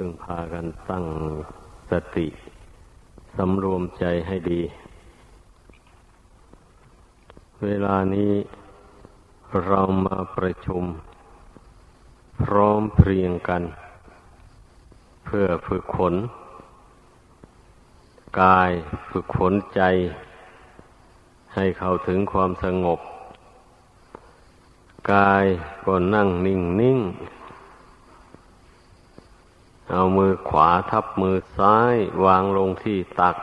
พึงพากันตั้งสติสำรวมใจให้ดี เวลานี้เรามาประชุม พร้อมเพรียงกัน เพื่อฝึกขน กายฝึกขนใจ ให้เข้าถึงความสงบ กายก็นั่งนิ่งนิ่ง เอามือขวาทับมือซ้ายวางลงที่ตัก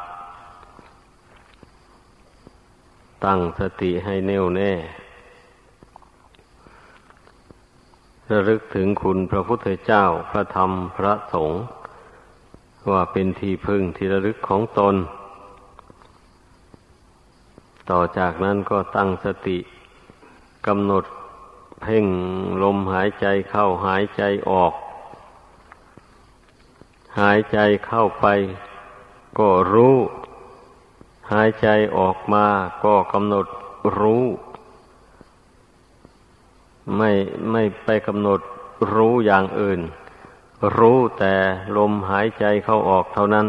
ตั้งสติให้แน่วแน่ระลึกถึงคุณพระพุทธเจ้าพระธรรมพระสงฆ์ว่าเป็นที่พึ่งที่ระลึกของตน ต่อจากนั้นก็ตั้งสติกำหนดเพ่งลมหายใจเข้าหายใจออก หายใจเข้าไปก็รู้ หายใจออกมาก็กำหนดรู้ ไม่ไม่ไปกำหนดรู้อย่างอื่น รู้แต่ลมหายใจเข้าออกเท่านั้น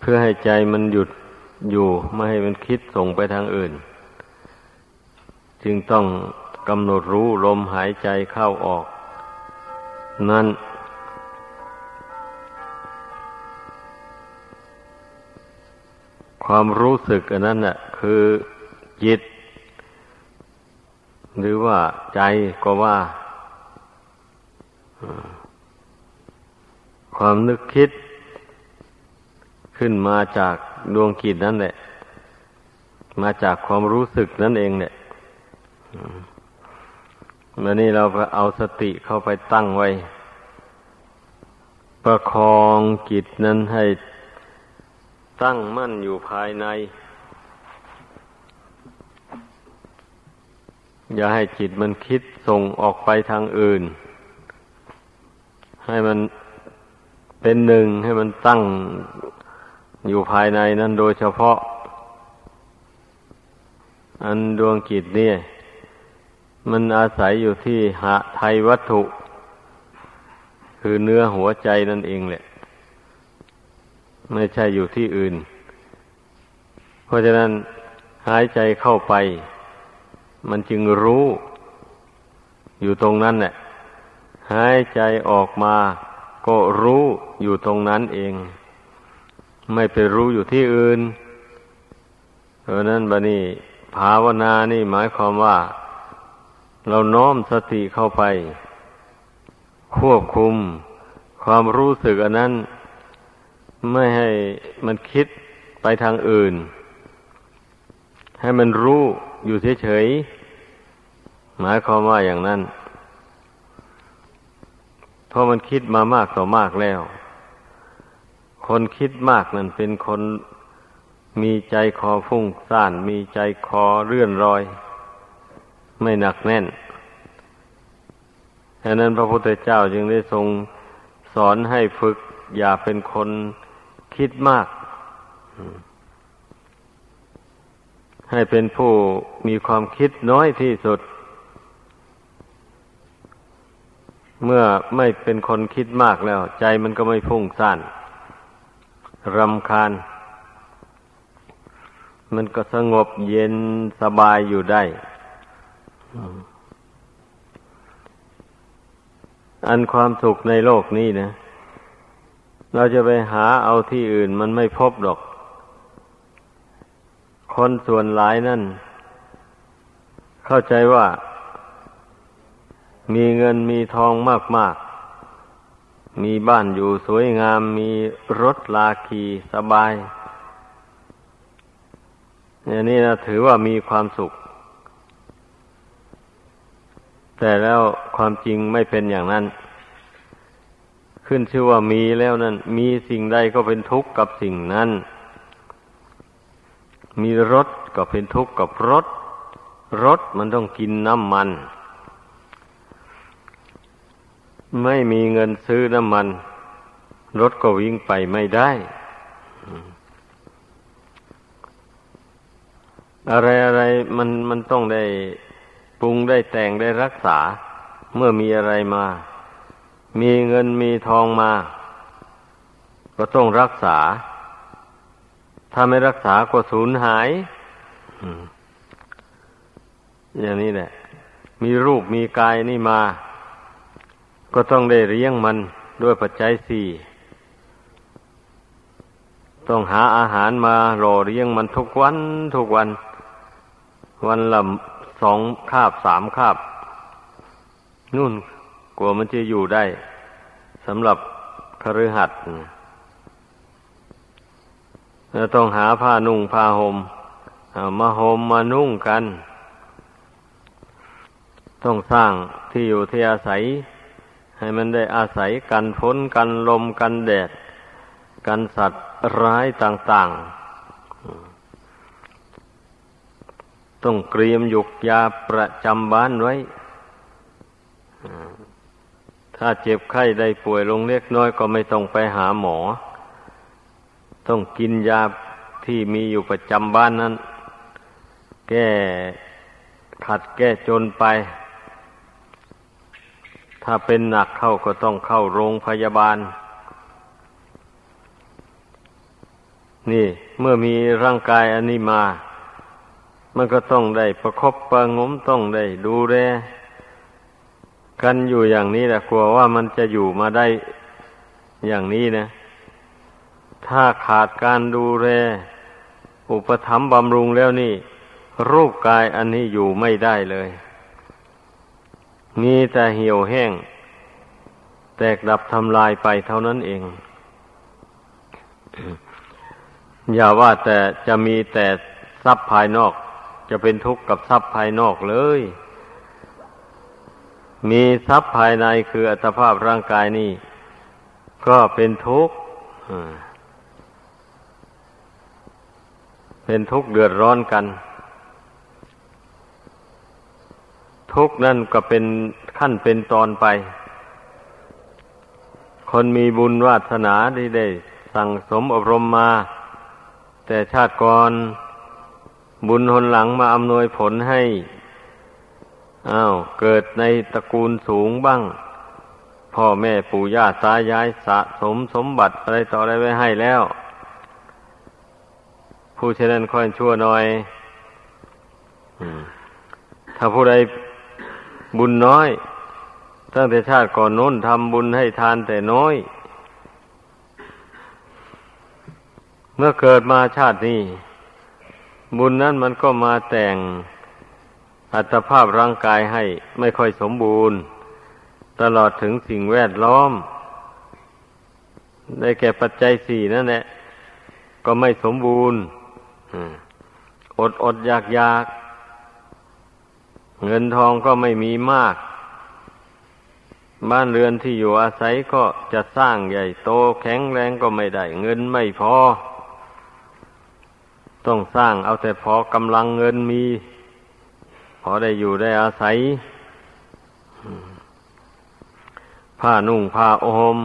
เพื่อให้ใจมันหยุดอยู่ไม่ให้มันคิดส่งไปทางอื่น จึงต้องกำหนดรู้ลมหายใจเข้าออก นั่น ความรู้สึกอันนั้นน่ะคือจิต หรือว่าใจก็ว่า ความนึกคิด ขึ้นมาจากดวงกิจนั่นแหละ มาจากความรู้สึกนั่นเองเนี่ยวันนี้เราเอาสติเข้าไปตั้งไว้ ประคองจิตนั้นให้ ตั้งมั่นอยู่ภายใน อย่าให้จิตมันคิดส่งออกไปทางอื่น ให้มันเป็นหนึ่งให้มันตั้งอยู่ภายในนั้นโดยเฉพาะ อันดวงจิตเนี่ย มันอาศัยอยู่ที่หะไทยวัตถุ คือเนื้อหัวใจนั่นเองแหละ ไม่ใช่อยู่ที่อื่น เพราะฉะนั้นหายใจเข้าไป มันจึงรู้ อยู่ตรงนั้นแหละหายใจออกมา ก็รู้อยู่ตรงนั้นเอง ไม่ไปรู้อยู่ที่อื่น เพราะนั้นบันี้ภาวนานี่หมายความว่า เราน้อมสติเข้าไป ควบคุมความรู้สึกอันนั้น ไม่ให้มันคิดไปทางอื่น ให้มันรู้อยู่เฉยๆหมายความว่าอย่างนั้นเพราะมันคิดมามากต่อมากแล้ว คนคิดมากนั่นเป็นคนมีใจคอฟุ้งซ่าน มีใจคอเลื่อนรอย ไม่หนักแน่นฉะนั้นพระพุทธเจ้าจึงได้ทรงสอนให้ฝึกอย่าเป็นคน คิดมาก ให้เป็นผู้มีความคิดน้อยที่สุด เมื่อไม่เป็นคนคิดมากแล้ว ใจมันก็ไม่พุ่งซ่านรำคาญ มันก็สงบเย็นสบายอยู่ได้อันความสุขในโลกนี้นะ เราจะไปหาเอาที่อื่นมันไม่พบหรอก คนส่วนหลายนั่น เข้าใจว่า มีเงินมีทองมาก ๆ มีบ้านอยู่สวยงาม มีรถลาคีสบาย อย่างนี้นะถือว่ามีความสุข แต่แล้วความจริงไม่เป็นอย่างนั้น ขึ้นชื่อว่ามีแล้วนั้นมีสิ่งใดก็เป็นทุกข์กับสิ่งนั้น มีรถก็เป็นทุกข์กับรถรถมันต้องกินน้ำมัน ไม่มีเงินซื้อน้ำมัน รถก็วิ่งไปไม่ได้ อะไรอะไรมันมันต้องได้ปรุงได้แต่งได้รักษา เมื่อมีอะไรมา มีเงินมีทองมา ก็ต้องรักษา ถ้าไม่รักษาก็สูญหาย อย่างนี้แหละ มีรูปมีกายนี่มา ก็ต้องได้เลี้ยงมันด้วยปัจจัยสี่ ต้องหาอาหารมาหล่อเลี้ยงมันทุกวันทุกวัน วันละสองคาบสามคาบ นู่น กลัวมันจะอยู่ได้สำหรับคฤหัสถ์ต้องหาผ้านุ่งผ้าหม่มมาห่มมานุ่งกัน ต้องสร้างที่อยู่ที่อาศัย ให้มันได้อาศัยกันฝนกันลมกันแดด กันสัตว์ร้ายต่างๆ ต้องเตรียมหยุกยาประจำบ้านไว้ ถ้าเจ็บไข้ได้ป่วยลงเล็กน้อยก็ไม่ต้องไปหาหมอ ต้องกินยาที่มีอยู่ประจำบ้านนั้น แก้ขัดแก้จนไป ถ้าเป็นหนักเข้าก็ต้องเข้าโรงพยาบาล นี่ เมื่อมีร่างกายอันนี้มา มันก็ต้องได้ประคบประงมต้องได้ดูแล กันอยู่อย่างนี้แหละกลัวว่ามันจะอยู่มาได้อย่างนี้นะ ถ้าขาดการดูแลอุปถัมภ์บำรุงแล้วนี่ รูปกายอันนี้อยู่ไม่ได้เลย มีแต่เหี่ยวแห้ง แตกดับทำลายไปเท่านั้นเอง อย่าว่าแต่จะมีแต่ทรัพย์ภายนอก จะเป็นทุกข์กับทรัพย์ภายนอกเลย มีทรัพย์ภายในคืออัตภาพร่างกายนี่ ก็เป็นทุกข์เป็นทุกข์เดือดร้อนกัน ทุกข์นั่นก็เป็นขั้นเป็นตอนไป คนมีบุญวาสนาได้ได้ สั่งสมอบรมมา แต่ชาติก่อนบุญหนหลังมาอำนวยผลให้ อ้าวเกิดในตระกูลสูงบ้าง พ่อแม่ปู่ย่าตายายสะสมสมบัติอะไรต่ออะไรไว้ให้แล้ว ผู้เช่นนั้นค่อยชั่วหน่อยถ้าผู้ใดบุญน้อย ตั้งแต่ชาติก่อนน้นทำบุญให้ทานแต่น้อย เมื่อเกิดมาชาตินี้ บุญนั้นมันก็มาแต่ง อัตภาพร่างกายให้ไม่ค่อยสมบูรณ์ ตลอดถึงสิ่งแวดล้อม ได้แก่ปัจจัยสี่นั่นแหละ ก็ไม่สมบูรณ์อดอดอยากอยาก เงินทองก็ไม่มีมาก บ้านเรือนที่อยู่อาศัยก็จะสร้างใหญ่โตแข็งแรงก็ไม่ได้ เงินไม่พอ ต้องสร้างเอาแต่พอกำลังเงินมี อได้อยู่ได้อาศัย ผ้านุ่งผ้าโอม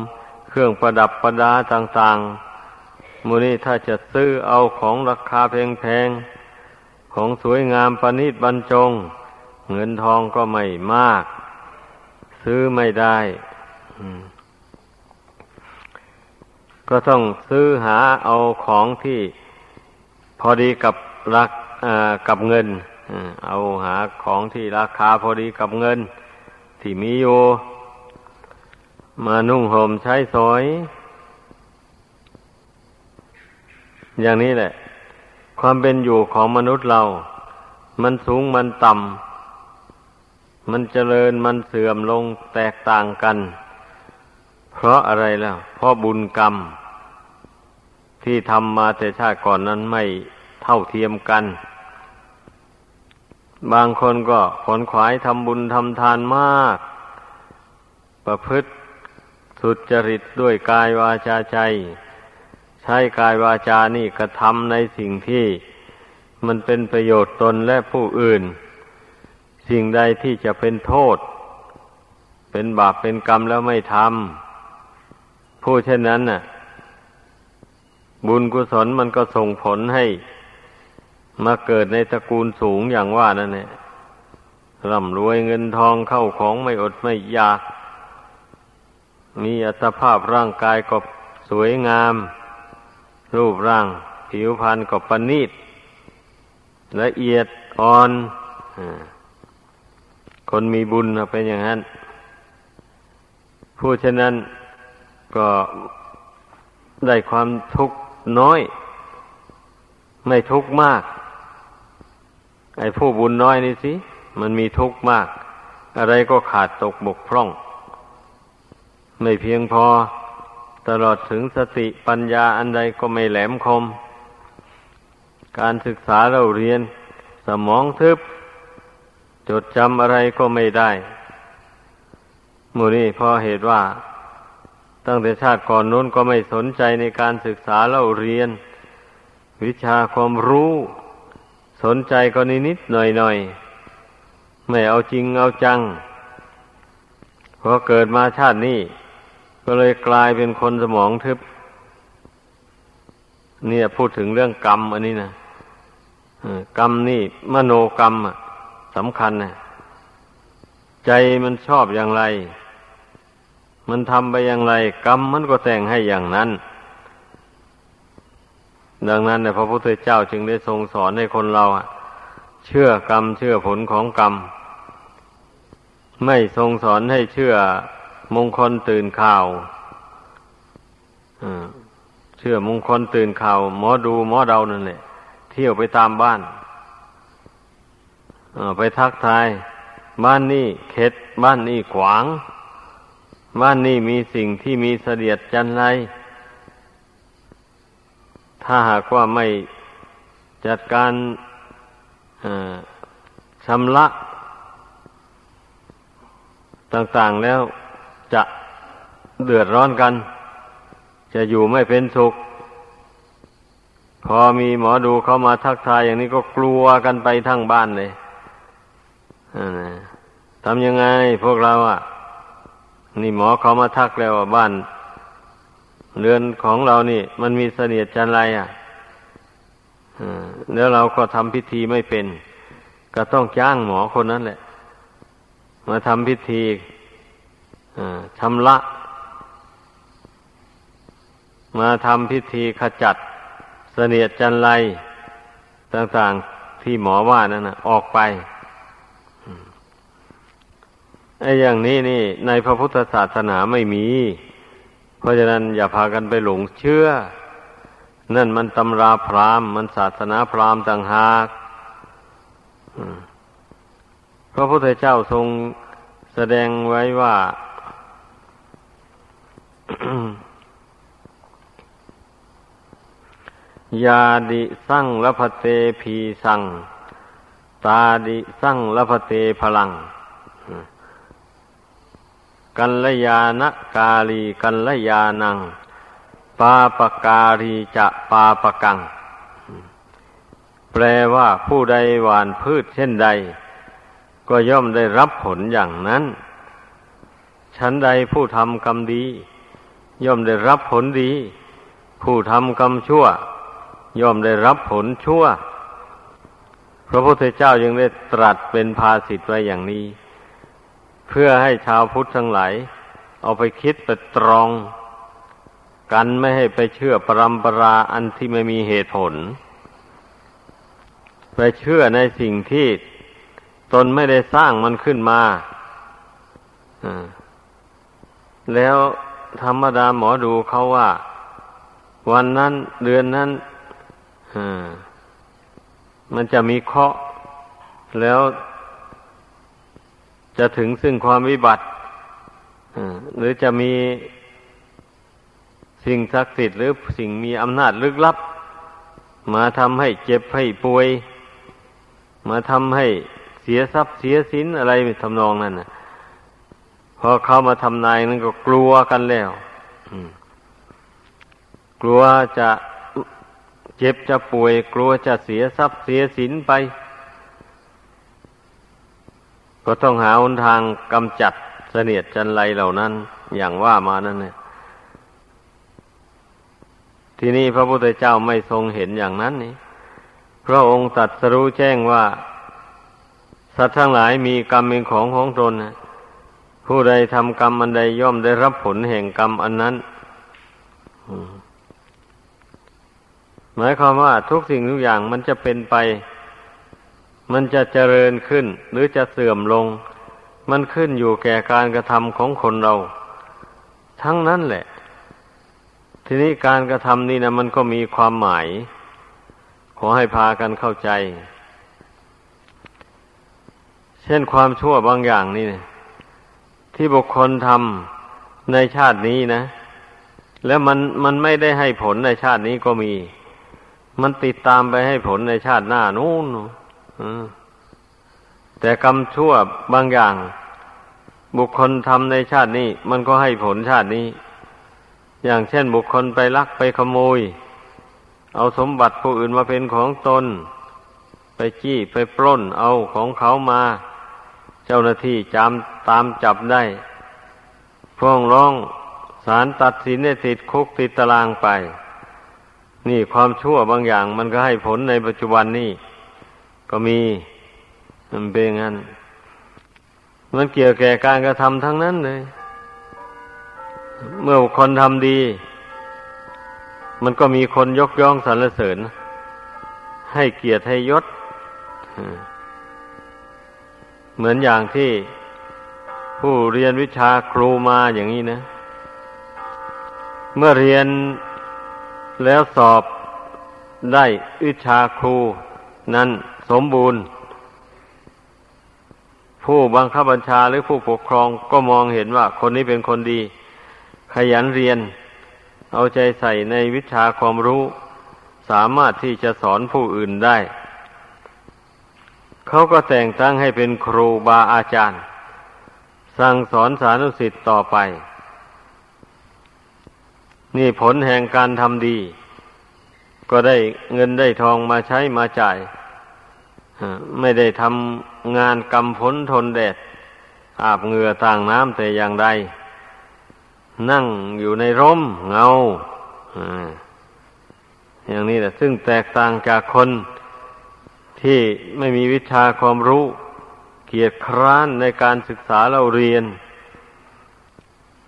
เครื่องประดับประดาต่างๆมูนี่ถ้าจะซื้อเอาของราคาแพงๆ ของสวยงามประณีตบรรจง เงินทองก็ไม่มาก ซื้อไม่ได้ก็ต้องซื้อหาเอาของที่พอดีกับรักกับเงิน เอาหาของที่ราคาพอดีกับเงิน ที่มีอยู่ มานุ่งห่มใช้สอย อย่างนี้แหละ ความเป็นอยู่ของมนุษย์เรา มันสูงมันต่ำ มันเจริญมันเสื่อมลงแตกต่างกัน เพราะอะไรแล้ว เพราะบุญกรรม ที่ทำมาแต่ชาติก่อนนั้นไม่เท่าเทียมกัน บางคนก็ขนขวายทำบุญทำทานมาก ประพฤติสุจริตด้วยกายวาจาใจ ใช้กายวาจานี่กระทำในสิ่งที่มันเป็นประโยชน์ตนและผู้อื่น สิ่งใดที่จะเป็นโทษ เป็นบาปเป็นกรรมแล้วไม่ทำผู้เช่นนั้นน่ะ บุญกุศลมันก็ส่งผลให้ มาเกิดในตระกูลสูงอย่างว่านั่นแหละร่ำรวยเงินทองเข้าของไม่อดไม่อยาก มีอัตภาพร่างกายก็สวยงาม รูปร่าง ผิวพรรณก็ประณีต ละเอียดอ่อน คนมีบุญเป็นอย่างนั้น ผู้ฉะนั้นก็ได้ความทุกข์น้อย ไม่ทุกข์มาก ไอ้ผู้บุญน้อยนี่สิ มันมีทุกข์มาก อะไรก็ขาดตกบกพร่อง ไม่เพียงพอตลอดถึงสติปัญญาอันใดก็ไม่แหลมคม การศึกษาเราเรียน สมองทึบ จดจำอะไรก็ไม่ได้มูนี่เพราะเหตุว่า ตั้งแต่ชาติก่อนนู้นก็ไม่สนใจในการศึกษาเล่าเรียน วิชาความรู้ สนใจก็นิดนิดหน่อยหน่อยไม่เอาจริงเอาจังพอเกิดมาชาตินี้ก็เลยกลายเป็นคนสมองทึบ เนี่ยพูดถึงเรื่องกรรมอันนี้นะกรรมนี่มโนกรรมสำคัญนะใจมันชอบอย่างไร มันทำไปอย่างไร กรรมมันก็แต่งให้อย่างนั้น ดังนั้นเนี่ยพระพุทธเจ้าจึงได้ทรงสอนให้คนเราเชื่อกรรมเชื่อผลของกรรม ไม่ทรงสอนให้เชื่อมงคลตื่นข่าวเชื่อมงคลตื่นข่าว หมอดูหมอเดานั่นแหละเที่ยวไปตามบ้านไปทักทาย บ้านนี้เข็ด บ้านนี้ขวาง บ้านนี้มีสิ่งที่มีเสดียดจันไร ถ้าหากว่าไม่จัดการชำระต่าง ๆแล้วจะเดือดร้อนกัน จะอยู่ไม่เป็นสุข พอมีหมอดูเข้ามาทักทายอย่างนี้ก็กลัวกันไปทั้งบ้านเลยทำยังไงพวกเราอะ นี่หมอเขามาทักแล้วว่าบ้าน เรือนของเรานี่ มันมีเสนียดจันไรอะแล้วเราก็ทำพิธีไม่เป็น ก็ต้องจ้างหมอคนนั้นแหละ มาทำพิธีชำระมาทำพิธีขจัด เสนียดจันไรต่างๆที่หมอว่านั่นนะออกไปไอ้อย่างนี้นี่ ในพระพุทธศาสนาไม่มี เพราะฉะนั้นอย่าพากันไปหลงเชื่อ นั่นมันตำราพราหมณ์มันศาสนาพราหมณ์ต่างหากพระพุทธเจ้าทรงแสดงไว้ว่ายาดิสั่งละพเตพีสั่ง ตาดิสั่งละพเตพลัง กัลยาณกาลีกัลยานัง ปาปการีจะปาปกัง แปลว่าผู้ใดหวานพืชเช่นใด ก็ย่อมได้รับผลอย่างนั้นฉันใดผู้ทำกรรมดี ย่อมได้รับผลดี ผู้ทำกรรมชั่ว ย่อมได้รับผลชั่ว พระพุทธเจ้ายังได้ตรัสเป็นภาสิทไว้อย่างนี้ เพื่อให้ชาวพุทธทั้งหลายเอาไปคิดไปตรอง กันไม่ให้ไปเชื่อปรำปราอันที่ไม่มีเหตุผล ไปเชื่อในสิ่งที่ตนไม่ได้สร้างมันขึ้นมาแล้วธรรมดาหมอดูเขาว่า วันนั้นเดือนนั้นมันจะมีเคาะแล้ว จะถึงซึ่งความวิบัติหรือจะมีสิ่งศักดิ์สิทธิ์หรือสิ่งมีอำนาจลึกลับ มาทำให้เจ็บให้ป่วย มาทำให้เสียทรัพย์เสียสินอะไรทำนองนั้นนะพอเขามาทำนายนั้นก็กลัวกันแล้วกลัวจะเจ็บจะป่วย กลัวจะเสียทรัพย์เสียสินไป ก็ต้องหาหนทางกำจัดเสนียดจันไรเหล่านั้น อย่างว่ามานั่นเนี่ยที่นี่พระพุทธเจ้าไม่ทรงเห็นอย่างนั้นนี่พระองค์ตัดสรู้แจ้งว่า สัตว์ทั้งหลายมีกรรมเป็นของของตนผู้ใดทำกรรมอันใดย่อมได้รับผลแห่งกรรมอันนั้นหมายความว่าทุกสิ่งทุกอย่างมันจะเป็นไป มันจะเจริญขึ้นหรือจะเสื่อมลง มันขึ้นอยู่แก่การกระทำของคนเรา ทั้งนั้นแหละ ทีนี้การกระทำนี่นะมันก็มีความหมาย ขอให้พากันเข้าใจ เช่นความชั่วบางอย่างนี่นะที่บุคคลทำในชาตินี้นะ แล้วมันมันไม่ได้ให้ผลในชาตินี้ก็มี มันติดตามไปให้ผลในชาติหน้านู้น แต่กรรมชั่วบางอย่าง บุคคลทำในชาตินี้ มันก็ให้ผลชาตินี้ อย่างเช่นบุคคลไปลักไปขโมย เอาสมบัติผู้อื่นมาเป็นของตน ไปจี้ไปปล้นเอาของเขามา เจ้าหน้าที่จำตามจับได้ฟ้องร้องศาลตัดสินให้ติดคุกติดตารางไป นี่ความชั่วบางอย่าง มันก็ให้ผลในปัจจุบันนี่ ก็มีมันเป็นงั้น มันเกี่ยวแก่การกระทำทั้งนั้นเลย เมื่อคนทำดี มันก็มีคนยกย่องสรรเสริญ ให้เกียรติให้ยศ เหมือนอย่างที่ผู้เรียนวิชาครูมาอย่างนี้นะ เมื่อเรียนแล้วสอบได้วิชาครูนั้น สมบูรณ์ ผู้บังคับบัญชาหรือผู้ปกครองก็มองเห็นว่า คนนี้เป็นคนดี ขยันเรียน เอาใจใส่ในวิชาความรู้ สามารถที่จะสอนผู้อื่นได้ เขาก็แต่งตั้งให้เป็นครูบาอาจารย์ สั่งสอนสานุสิทธิ์ต่อไป นี่ผลแห่งการทำดี ก็ได้เงินได้ทองมาใช้มาจ่าย ไม่ได้ทำงานกำพ้นทนแดด อาบเหงื่อต่างน้ำแต่อย่างใด นั่งอยู่ในร่มเงาอย่างนี้แหละ ซึ่งแตกต่างจากคนที่ไม่มีวิชาความรู้ เกียรติคร้านในการศึกษาเราเรียน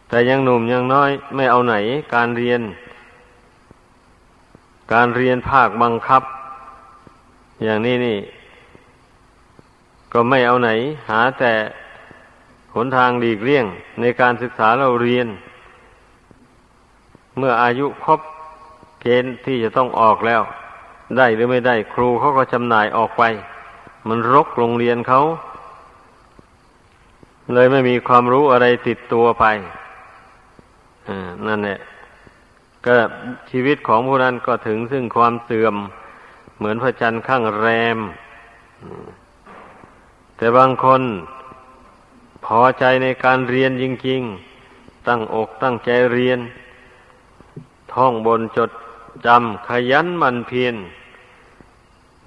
แต่ยังหนุ่มยังน้อยไม่เอาไหนการเรียน การเรียนภาคบังคับ อย่างนี้นี่ ก็ไม่เอาไหน หาแต่หนทางดีกเลี่ยง ในการศึกษาเราเรียน เมื่ออายุครบเกณฑ์ที่จะต้องออกแล้ว ได้หรือไม่ได้ครูเขาก็จำหน่ายออกไป มันรกโรงเรียนเขา เลยไม่มีความรู้อะไรติดตัวไปนั่นแหละก็ชีวิตของผู้นั้นก็ถึงซึ่งความเสื่อม เหมือนพระจันทร์ข้างแรม แต่บางคนพอใจในการเรียนจริง ๆ ตั้งอกตั้งใจเรียน ท่องบนจดจำขยันมันเพียร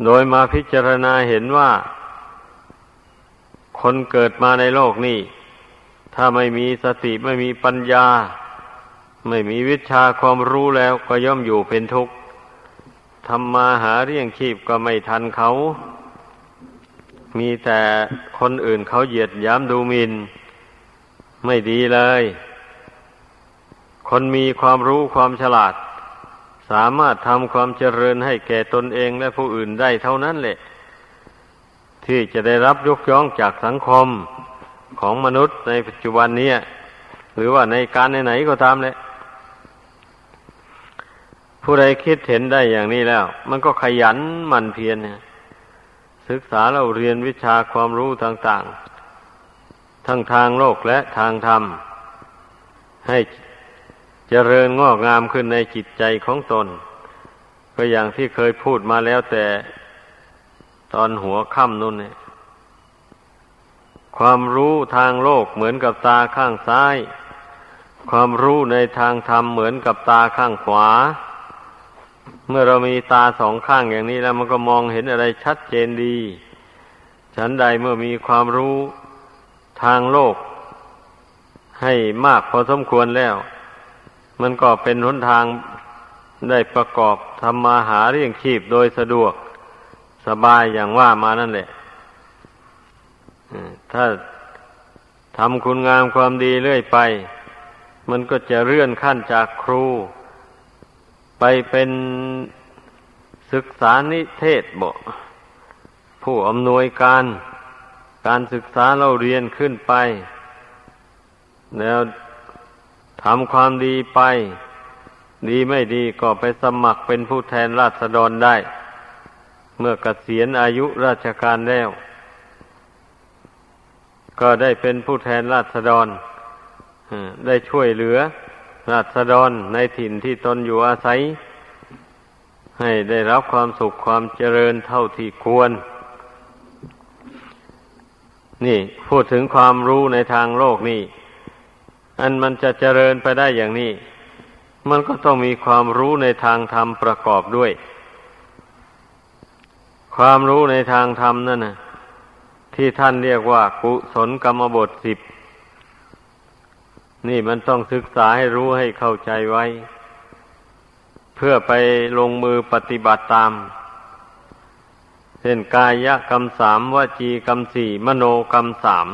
โดยมาพิจารณาเห็นว่า คนเกิดมาในโลกนี้ ถ้าไม่มีสติไม่มีปัญญา ไม่มีวิชาความรู้แล้วก็ย่อมอยู่เป็นทุกข์ทำมาหาเรี่ยงชีพก็ไม่ทันเขา มีแต่คนอื่นเขาเหยียดย้ำดูหมินไม่ดีเลย คนมีความรู้ความฉลาด สามารถทำความเจริญให้แก่ตนเองและผู้อื่นได้เท่านั้นแหละ ที่จะได้รับยกย่องจากสังคมของมนุษย์ในปัจจุบันนี้หรือว่าในการไหนๆก็ตามแหละผู้ใดคิดเห็นได้อย่างนี้แล้ว มันก็ขยันหมั่นเพียรเนี่ย ศึกษาเราเรียนวิชาความรู้ต่าง ๆ ทั้งทางโลกและทางธรรม ให้เจริญงอกงามขึ้นในจิตใจของตน ก็อย่างที่เคยพูดมาแล้วแต่ตอนหัวค่ำนู่นเนี่ยความรู้ทางโลกเหมือนกับตาข้างซ้าย ความรู้ในทางธรรมเหมือนกับตาข้างขวา เมื่อเรามีตาสองข้างอย่างนี้แล้วมันก็มองเห็นอะไรชัดเจนดี ฉันใดเมื่อมีความรู้ทางโลก ให้มากพอสมควรแล้ว มันก็เป็นหนทางได้ประกอบทำมาหาเรี่ยงชีพโดยสะดวกสบายอย่างว่ามานั่นแหละถ้าทำคุณงามความดีเรื่อยไป มันก็จะเลื่อนขั้นจากครู ไปเป็นศึกษานิเทศบ่ผู้อำนวยการการศึกษาเราเรียนขึ้นไป แล้วทำความดีไป ดีไม่ดีก็ไปสมัครเป็นผู้แทนราษฎรได้ เมื่อกเกษียณอายุราชการแล้ว ก็ได้เป็นผู้แทนราษฎรได้ช่วยเหลือ ราษฎรในถิ่นที่ตนอยู่อาศัย ให้ได้รับความสุขความเจริญเท่าที่ควร นี่พูดถึงความรู้ในทางโลกนี่ อันมันจะเจริญไปได้อย่างนี้ มันก็ต้องมีความรู้ในทางธรรมประกอบด้วย ความรู้ในทางธรรมนั่นนะที่ท่านเรียกว่า กุศลกรรมบทสิบ นี่มันต้องศึกษาให้รู้ให้เข้าใจไว้ เพื่อไปลงมือปฏิบัติตาม เช่นกายกรรมสามวจีกรรมสี่มโนกรรมสาม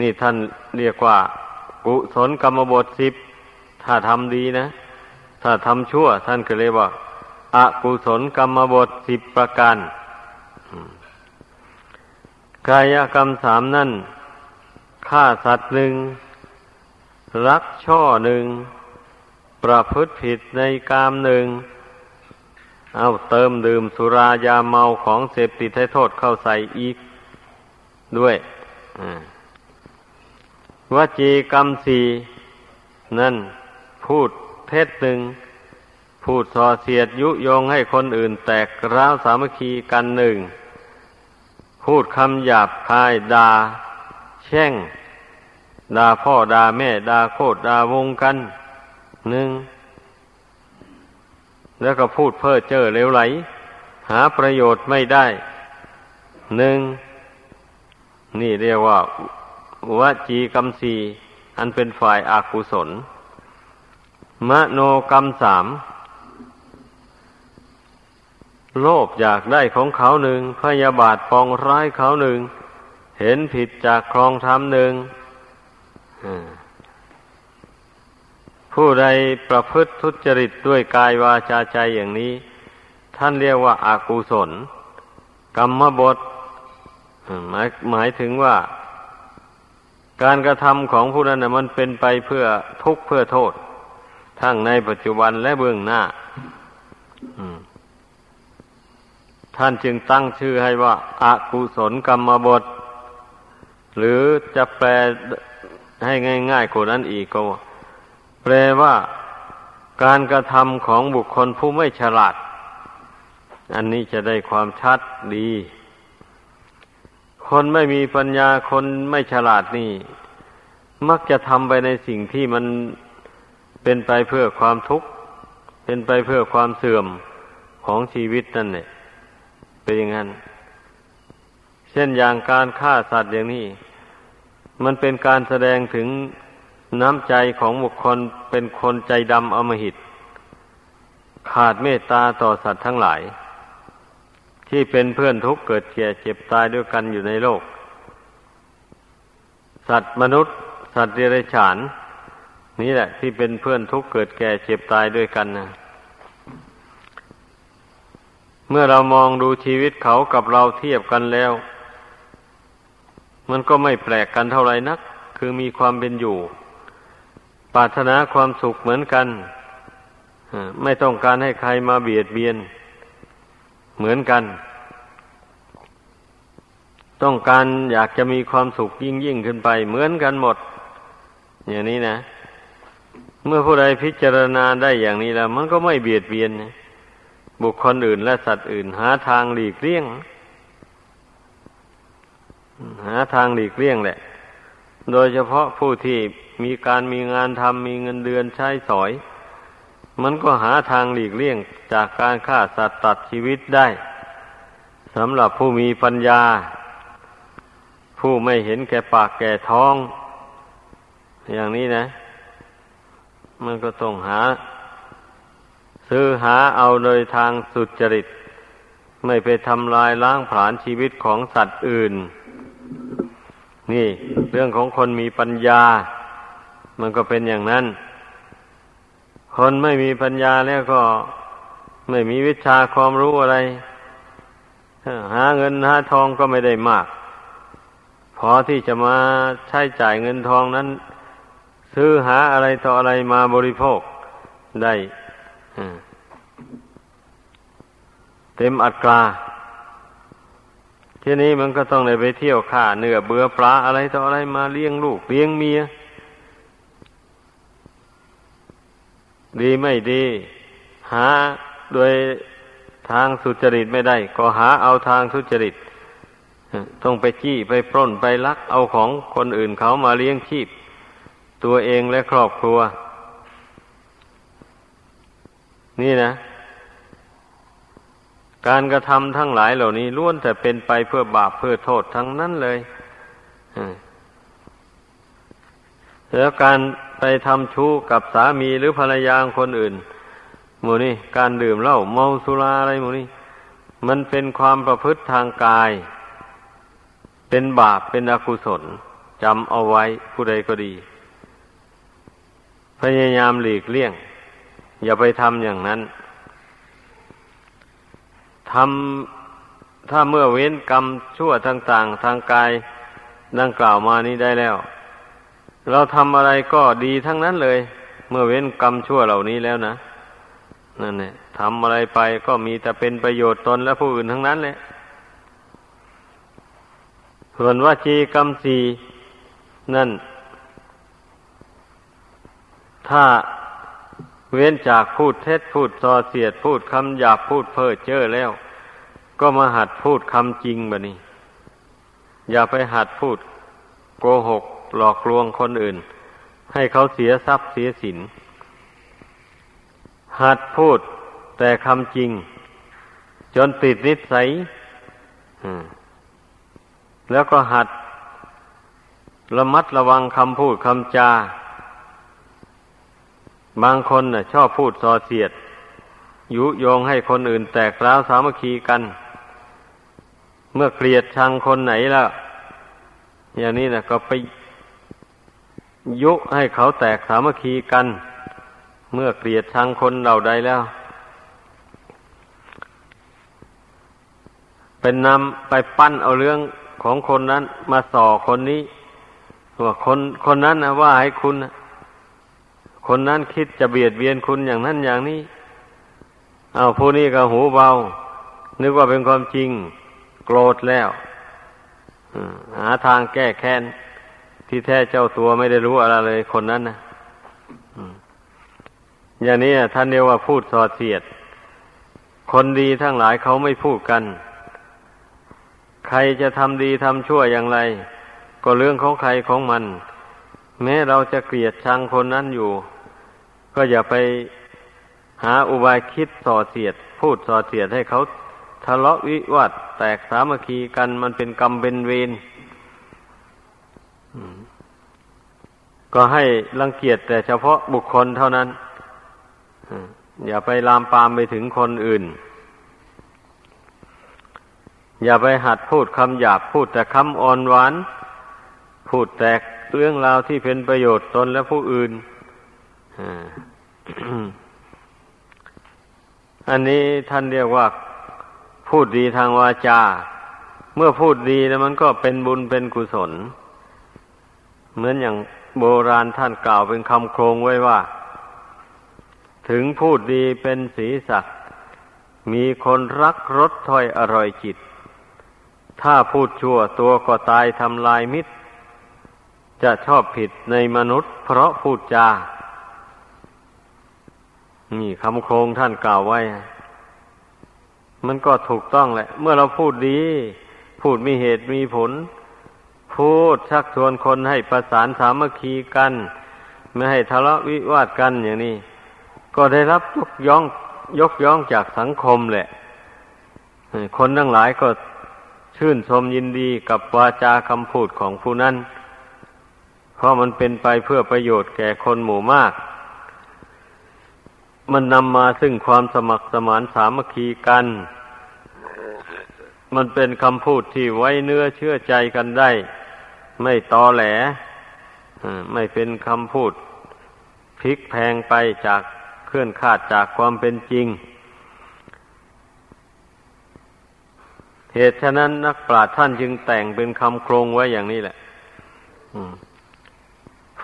นี่ท่านเรียกว่า กุศลกรรมบทสิบถ้าทำดีนะ ถ้าทำชั่ว ท่านก็เรียกว่าอากุศลกรรมบทสิบประการกายกรรมสามนั่น ฆ่าสัตว์หนึ่ง รักช่อหนึ่ง ประพฤติผิดในกามหนึ่ง เอาเติมดื่มสุรายาเมาของเสพติดให้โทษเข้าใส่อีก ด้วยวจีกรรมสีนั่นพูดเท็จหนึ่ง พูดส่อเสียดยุยงให้คนอื่นแตกร้าวสามัคคีกันหนึ่ง พูดคำหยาบคายดา่า แช่งด่าพ่อด่าแม่ด่าโคตรด่าวงกันหนึ่ง แล้วก็พูดเพ้อเจ้อเลวไหล หาประโยชน์ไม่ได้หนึ่ง นี่เรียกว่าวจีกรรมสีอันเป็นฝ่ายอากุศล มโนกรรมสาม โลภอยากได้ของเขาหนึ่ง พยาบาทปองร้ายเขาหนึ่ง เห็นผิดจากครองธรรมหนึ่งผู้ใดประพฤติทุจริตด้วยกายวาจาใจอย่างนี้ ท่านเรียกว่าอากุศล กรรมบทหมายหมายถึงว่า การกระทำของผู้นั้นนะมันเป็นไปเพื่อทุกข์เพื่อโทษ ทั้งในปัจจุบันและเบื้องหน้าท่านจึงตั้งชื่อให้ว่าอากุศลกรรมบท หรือจะแปลให้ง่ายๆกว่านั้นอีกก็แปลว่าการกระทำของบุคคลผู้ไม่ฉลาด อันนี้จะได้ความชัดดี คนไม่มีปัญญาคนไม่ฉลาดนี่ มักจะทำไปในสิ่งที่มันเป็นไปเพื่อความทุกข์ เป็นไปเพื่อความเสื่อมของชีวิตนั่นแหละเป็นอย่างนั้น เช่นอย่างการฆ่าสัตว์อย่างนี้ มันเป็นการแสดงถึงน้ำใจของบุคคลเป็นคนใจดำอมหิต ขาดเมตตาต่อสัตว์ทั้งหลาย ที่เป็นเพื่อนทุกข์เกิดแก่เจ็บตายด้วยกันอยู่ในโลก สัตว์มนุษย์ สัตว์เดรัจฉาน นี่แหละ ที่เป็นเพื่อนทุกข์เกิดแก่เจ็บตายด้วยกันนะเมื่อเรามองดูชีวิตเขากับเราเทียบกันแล้ว มันก็ไม่แปลกกันเท่าไรนัก คือมีความเป็นอยู่ ปรารถนาความสุขเหมือนกัน ไม่ต้องการให้ใครมาเบียดเบียน เหมือนกัน ต้องการอยากจะมีความสุขยิ่งยิ่งขึ้นไป เหมือนกันหมด อย่างนี้นะ เมื่อผู้ใดพิจารณาได้อย่างนี้แล้ว มันก็ไม่เบียดเบียน บุคคลอื่นและสัตว์อื่นหาทางหลีกเลี่ยง หาทางหลีกเลี่ยงแหละ โดยเฉพาะผู้ที่มีการมีงานทำมีเงินเดือนใช้สอย มันก็หาทางหลีกเลี่ยงจากการฆ่าสัตว์ตัดชีวิตได้สำหรับผู้มีปัญญา ผู้ไม่เห็นแก่ปากแก่ท้อง อย่างนี้นะ มันก็ต้องหา ซื้อหาเอาโดยทางสุจริต ไม่ไปทำลายล้างผลาญชีวิตของสัตว์อื่น นี่ เรื่องของคนมีปัญญา มันก็เป็นอย่างนั้น คนไม่มีปัญญาแล้วก็ไม่มีวิชาความรู้อะไร หาเงินหาทองก็ไม่ได้มาก พอที่จะมาใช้จ่ายเงินทองนั้น ซื้อหาอะไรต่ออะไรมาบริโภคได้เต็มอัตรา ทีนี้มันก็ต้องเลยไปเที่ยวข่าเนื้อเบื่อปลาอะไรต่ออะไรมาเลี้ยงลูกเลี้ยงเมีย ดีไม่ดี หาโดยทางสุจริตไม่ได้ ก็หาเอาทางสุจริตต้องไปจี้ไปปล้นไปลัก เอาของคนอื่นเขามาเลี้ยงชีพ ตัวเองและครอบครัว นี่นะ การกระทำทั้งหลายเหล่านี้ล้วนแต่เป็นไปเพื่อบาปเพื่อโทษทั้งนั้นเลยแล้วการไปทำชู้กับสามีหรือภรรยาคนอื่นหมูนี่การดื่มเหล้าเมาสุราอะไรหมูนี่มันเป็นความประพฤติทางกาย เป็นบาปเป็นอกุศลจำเอาไว้ผู้ใดก็ดี พยายามหลีกเลี่ยง อย่าไปทำอย่างนั้น ทำถ้าเมื่อเว้นกรรมชั่วต่างๆ ทางกายดังกล่าวมานี้ได้แล้ว เราทำอะไรก็ดีทั้งนั้นเลย เมื่อเว้นกรรมชั่วเหล่านี้แล้วนะนั่นแหละทำอะไรไปก็มีแต่เป็นประโยชน์ตนและผู้อื่นทั้งนั้นเลยส่วนว่าจีกรรมสีนั่น ถ้า เว้นจากพูดเท็จพูดซอเสียด พูดคำหยาบพูดเพ้อเจ้อแล้ว ก็มาหัดพูดคำจริงบะนี่อย่าไปหัดพูดโกหกหลอกลวงคนอื่น ให้เขาเสียทรัพย์เสียสิน หัดพูดแต่คำจริง จนติดนิสัยแล้วก็หัดระมัดระวังคำพูดคำจา บางคนน่ะชอบพูดส่อเสียด ยุโยงให้คนอื่นแตกร้าวสามัคคีกัน เมื่อเกลียดชังคนไหนแล้วอย่างนี้นะก็ไปยุให้เขาแตกสามัคคีกัน เมื่อเกลียดชังคนเหล่าใดแล้ว เป็นนำไปปั้นเอาเรื่องของคนนั้น มาส่อคนนี้ว่าคนคนนั้นนะว่าให้คุณนะ คนนั้นคิดจะเบียดเบียนคุณอย่างนั้นอย่างนี้ เอาผู้นี้ก็หูเบา นึกว่าเป็นความจริง โกรธแล้วหาทางแก้แค้น ที่แท้เจ้าตัวไม่ได้รู้อะไรเลยคนนั้นนะอย่างนี้ท่านเรียกว่าพูดสอดเสียด คนดีทั้งหลายเขาไม่พูดกัน ใครจะทำดีทำชั่วอย่างไร ก็เรื่องของใครของมัน แม้เราจะเกลียดชังคนนั้นอยู่ ก็อย่าไปหาอุบายคิดส่อเสียด พูดส่อเสียดให้เขาทะเลาะวิวาทแตกสามัคคีกันมันเป็นกรรมเป็นเวรก็ให้รังเกียจแต่เฉพาะบุคคลเท่านั้นอย่าไปลามปามไปถึงคนอื่น อย่าไปหัดพูดคำหยาบพูดแต่คำอ่อนหวาน พูดแตกเรื่องราวที่เป็นประโยชน์ตนและผู้อื่น อันนี้ท่านเรียกว่า พูดดีทางวาจา เมื่อพูดดีแล้วมันก็เป็นบุญเป็นกุศล เหมือนอย่างโบราณท่านกล่าวเป็นคำโครงไว้ว่า ถึงพูดดีเป็นสีสักมีคนรักรสถ้อยอร่อยจิต ถ้าพูดชั่วตัวก็ตายทำลายมิตร จะชอบผิดในมนุษย์ เพราะพูดจา นี่คำโครงท่านกล่าวไว้ มันก็ถูกต้องแหละ เมื่อเราพูดดี พูดมีเหตุมีผล พูดชักชวนคนให้ประสานสามัคคีกัน ไม่ให้ทะเลาะวิวาทกันอย่างนี้ ก็ได้รับยกย่องยกย่องจากสังคมแหละ คนทั้งหลายก็ชื่นชมยินดีกับวาจาคำพูดของผู้นั้น เพราะมันเป็นไปเพื่อประโยชน์แก่คนหมู่มาก มันนำมาซึ่งความสมัครสมานสามัคคีกัน มันเป็นคำพูดที่ไว้เนื้อเชื่อใจกันได้ ไม่ตอแหลไม่เป็นคำพูดพลิกแพงไปจากเคลื่อนคาดจากความเป็นจริง เหตุฉะนั้นนักปราชญ์ท่านจึงแต่งเป็นคำโครงไว้อย่างนี้แหละ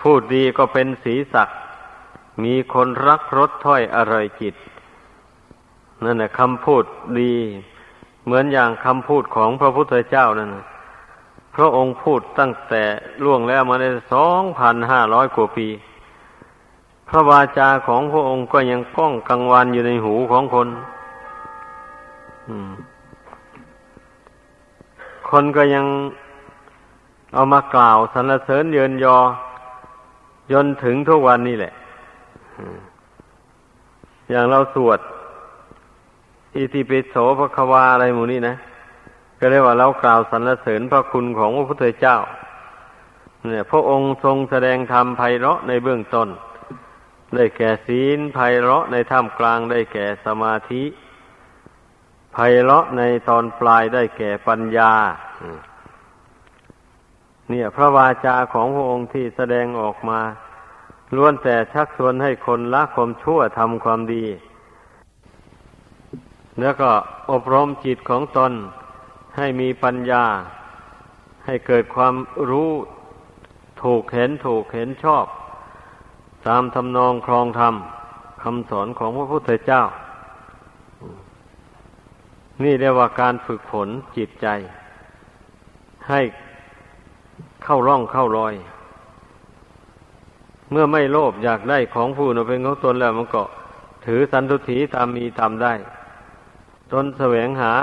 พูดดีก็เป็นสีสัก มีคนรักรสถ้อยอร่อยจิต นั่นแหละคำพูดดี เหมือนอย่างคำพูดของพระพุทธเจ้านั่นนะพระองค์พูดตั้งแต่ล่วงแล้วมาในสองพันห้าร้อยกว่าปี พระวาจาของพระองค์ก็ยังก้องกังวานอยู่ในหูของคนคนก็ยังเอามากล่าวสรรเสริญเยินยอจนถึงทุกวันนี้แหละ อย่างเราสวด อิติปิโสภควาอะไรหมู่นี่นะ ก็เรียกว่าเรากล่าวสรรเสริญพระคุณของพระพุทธเจ้า เนี่ย พระองค์ทรงแสดงธรรมไพเราะในเบื้องต้น ได้แก่ศีลไพเราะในท่ามกลางได้แก่สมาธิไพเราะในตอนปลายได้แก่ปัญญา เนี่ย พระวาจาของพระองค์ที่แสดงออกมา ล้วนแต่ชักชวนให้คนละความชั่วทำความดี แล้วก็อบรมจิตของตนให้มีปัญญา ให้เกิดความรู้ถูกเห็นถูกเห็นชอบ ตามทำนองครองธรรมคำสอนของพระพุทธเจ้า นี่เรียกว่าการฝึกฝนจิตใจ ให้เข้าร่องเข้ารอย เมื่อไม่โลภอยากได้ของผู้นเป็นของตนแล้วมันก็ถือสันตุถีตามมีตามได้ ตนแสวงหา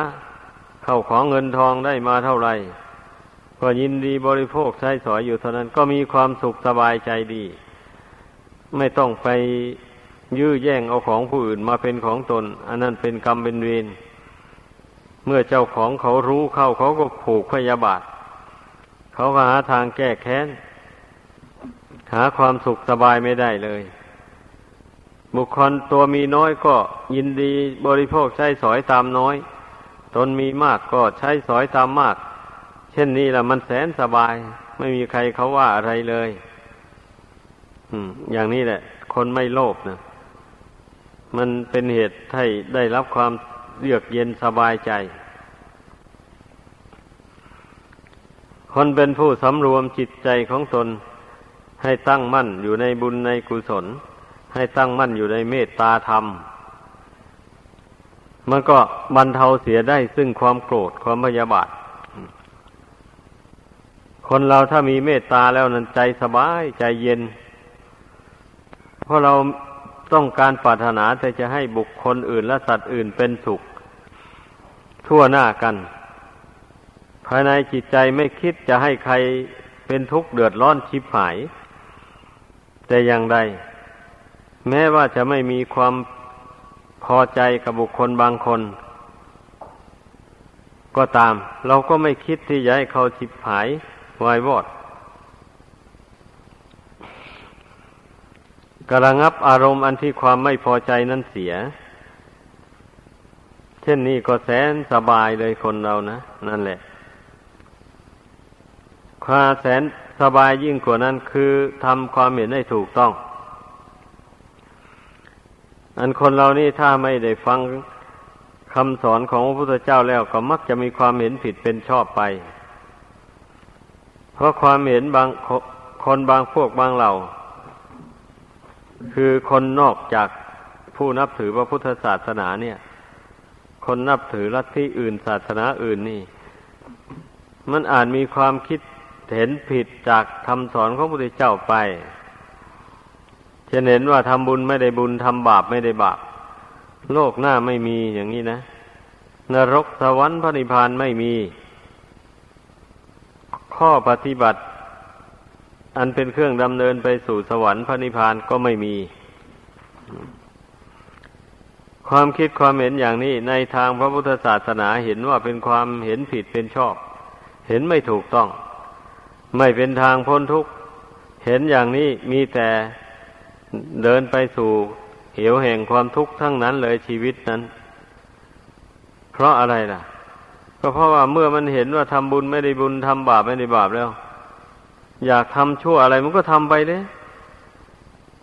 เข้าของเงินทองได้มาเท่าไหร่ก็ยินดีบริโภคใช้สอยอยู่เท่านั้นก็มีความสุขสบายใจดี ไม่ต้องไปยื้อแย่งเอาของผู้อื่นมาเป็นของตน อันนั้นเป็นกรรมเป็นเวรเมื่อเจ้าของเขารู้เข้าเขาก็ผูกพยาบาท เขาก็หาทางแก้แค้น หาความสุขสบายไม่ได้เลย บุคคลตัวมีน้อยก็ยินดีบริโภคใช้สอยตามน้อย ตนมีมากก็ใช้สอยตามมาก เช่นนี้ละมันแสนสบาย ไม่มีใครเขาว่าอะไรเลยอืมอย่างนี้แหละ คนไม่โลภนะมันเป็นเหตุให้ได้รับความเยือกเย็นสบายใจ คนเป็นผู้สำรวมจิตใจของตน ให้ตั้งมั่นอยู่ในบุญในกุศล ให้ตั้งมั่นอยู่ในเมตตาธรรม มันก็บรรเทาเสียได้ซึ่งความโกรธความพยาบาท คนเราถ้ามีเมตตาแล้วนั้นใจสบายใจเย็น เพราะเราต้องการปรารถนาแต่จะให้บุคคลอื่นและสัตว์อื่นเป็นสุข ทั่วหน้ากัน ภายในจิตใจไม่คิดจะให้ใครเป็นทุกข์เดือดร้อนชิบหาย แต่อย่างใด แม้ว่าจะไม่มีความพอใจกับบุคคลบางคน ก็ตาม เราก็ไม่คิดที่จะให้เขาฉิบหายวายวอดกระงับอารมณ์อันที่ความไม่พอใจนั้นเสีย เช่นนี้ก็แสนสบายเลยคนเรานะ นั่นแหละความแสน สบายยิ่งกว่านั้นคือทำความเห็นให้ถูกต้อง อันคนเรานี่ถ้าไม่ได้ฟังคำสอนของพระพุทธเจ้าแล้วก็มักจะมีความเห็นผิดเป็นชอบไป เพราะความเห็นบางคนบางพวกบางเหล่า คือคนนอกจากผู้นับถือพระพุทธศาสนาเนี่ย คนนับถือลัทธิอื่นศาสนาอื่นนี่ มันอาจมีความคิด เห็นผิดจากคำสอนของพระพุทธเจ้าไปจะเห็นว่าทำบุญไม่ได้บุญทำบาปไม่ได้บาป โลกหน้าไม่มีอย่างนี้นะ นรกสวรรค์พระนิพพานไม่มี ข้อปฏิบัติ อันเป็นเครื่องดำเนินไปสู่สวรรค์พระนิพพานก็ไม่มี ความคิดความเห็นอย่างนี้ในทางพระพุทธศาสนาเห็นว่าเป็นความเห็นผิดเป็นชอบ เห็นไม่ถูกต้อง ไม่เป็นทางพ้นทุกข์ เห็นอย่างนี้มีแต่เดินไปสู่เหวแห่งความทุกข์ทั้งนั้นเลยชีวิตนั้น เพราะอะไรล่ะ ก็เพราะว่าเมื่อมันเห็นว่าทำบุญไม่ได้บุญทำบาปไม่ได้บาปแล้ว อยากทำชั่วอะไรมันก็ทำไปเลย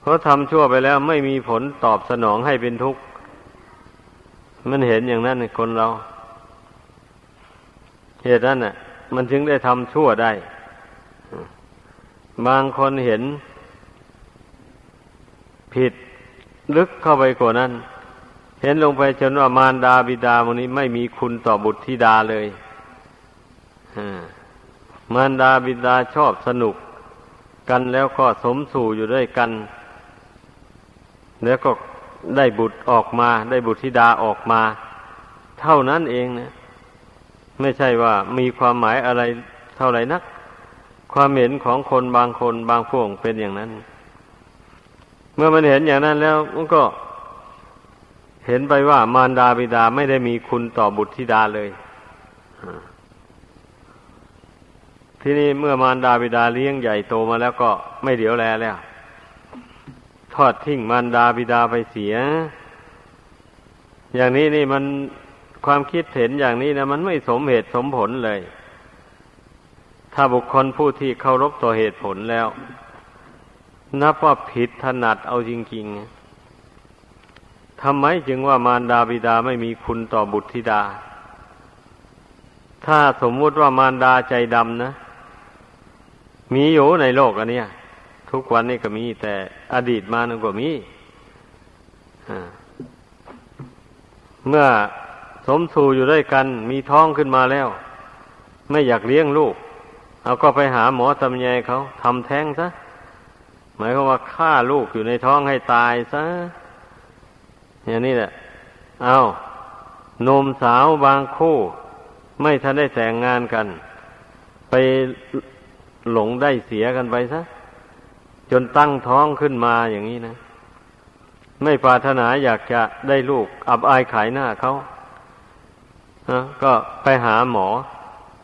เพราะทำชั่วไปแล้วไม่มีผลตอบสนองให้เป็นทุกข์ มันเห็นอย่างนั้นคนเรา เหตุนั้นน่ะ มันถึงได้ทำชั่วได้ บางคนเห็น ผิดลึกเข้าไปกว่านั้น เห็นลงไปจนว่ามารดาบิดาวันนี้ไม่มีคุณต่อบุตรธิดาเลยมารดาบิดาชอบสนุกกันแล้วก็สมสู่อยู่ด้วยกัน แล้วก็ได้บุตรออกมา ได้บุตรธิดาออกมา เท่านั้นเองนะไม่ใช่ว่ามีความหมายอะไรเท่าไหร่นัก ความเห็นของคนบางคนบางพวกเป็นอย่างนั้น เมื่อมันเห็นอย่างนั้นแล้วมันก็เห็นไปว่ามารดาบิดาไม่ได้มีคุณต่อบุตรธิดาเลยทีนี้เมื่อมารดาบิดาเลี้ยงใหญ่โตมาแล้วก็ไม่เดี๋ยวแลแล้ว ทอดทิ้งมารดาบิดาไปเสีย อย่างนี้นี่มันความคิดเห็นอย่างนี้นะมันไม่สมเหตุสมผลเลย ถ้าบุคคลผู้ที่เคารพต่อเหตุผลแล้ว นับว่าผิดถนัดเอาจริงๆทำไมจึงว่ามารดาบิดาไม่มีคุณต่อบุตรธิดา ถ้าสมมุติว่ามารดาใจดำนะ มีอยู่ในโลกอันนี้ทุกวันนี้ก็มีแต่อดีตมานั่นก็มีเมื่อสมสู่อยู่ด้วยกัน มีท้องขึ้นมาแล้ว ไม่อยากเลี้ยงลูก เอาก็ไปหาหมอตำแยเขาทำแท้งซะ หมายความว่าฆ่าลูกอยู่ในท้องให้ตายซะ อย่างนี้แหละ เอานมสาวบางคู่ ไม่ทันได้แต่งงานกัน ไปหลงได้เสียกันไปซะ จนตั้งท้องขึ้นมาอย่างนี้นะ ไม่ปรารถนาอยากจะได้ลูก อับอายขายหน้าเขาก็ไปหาหมอ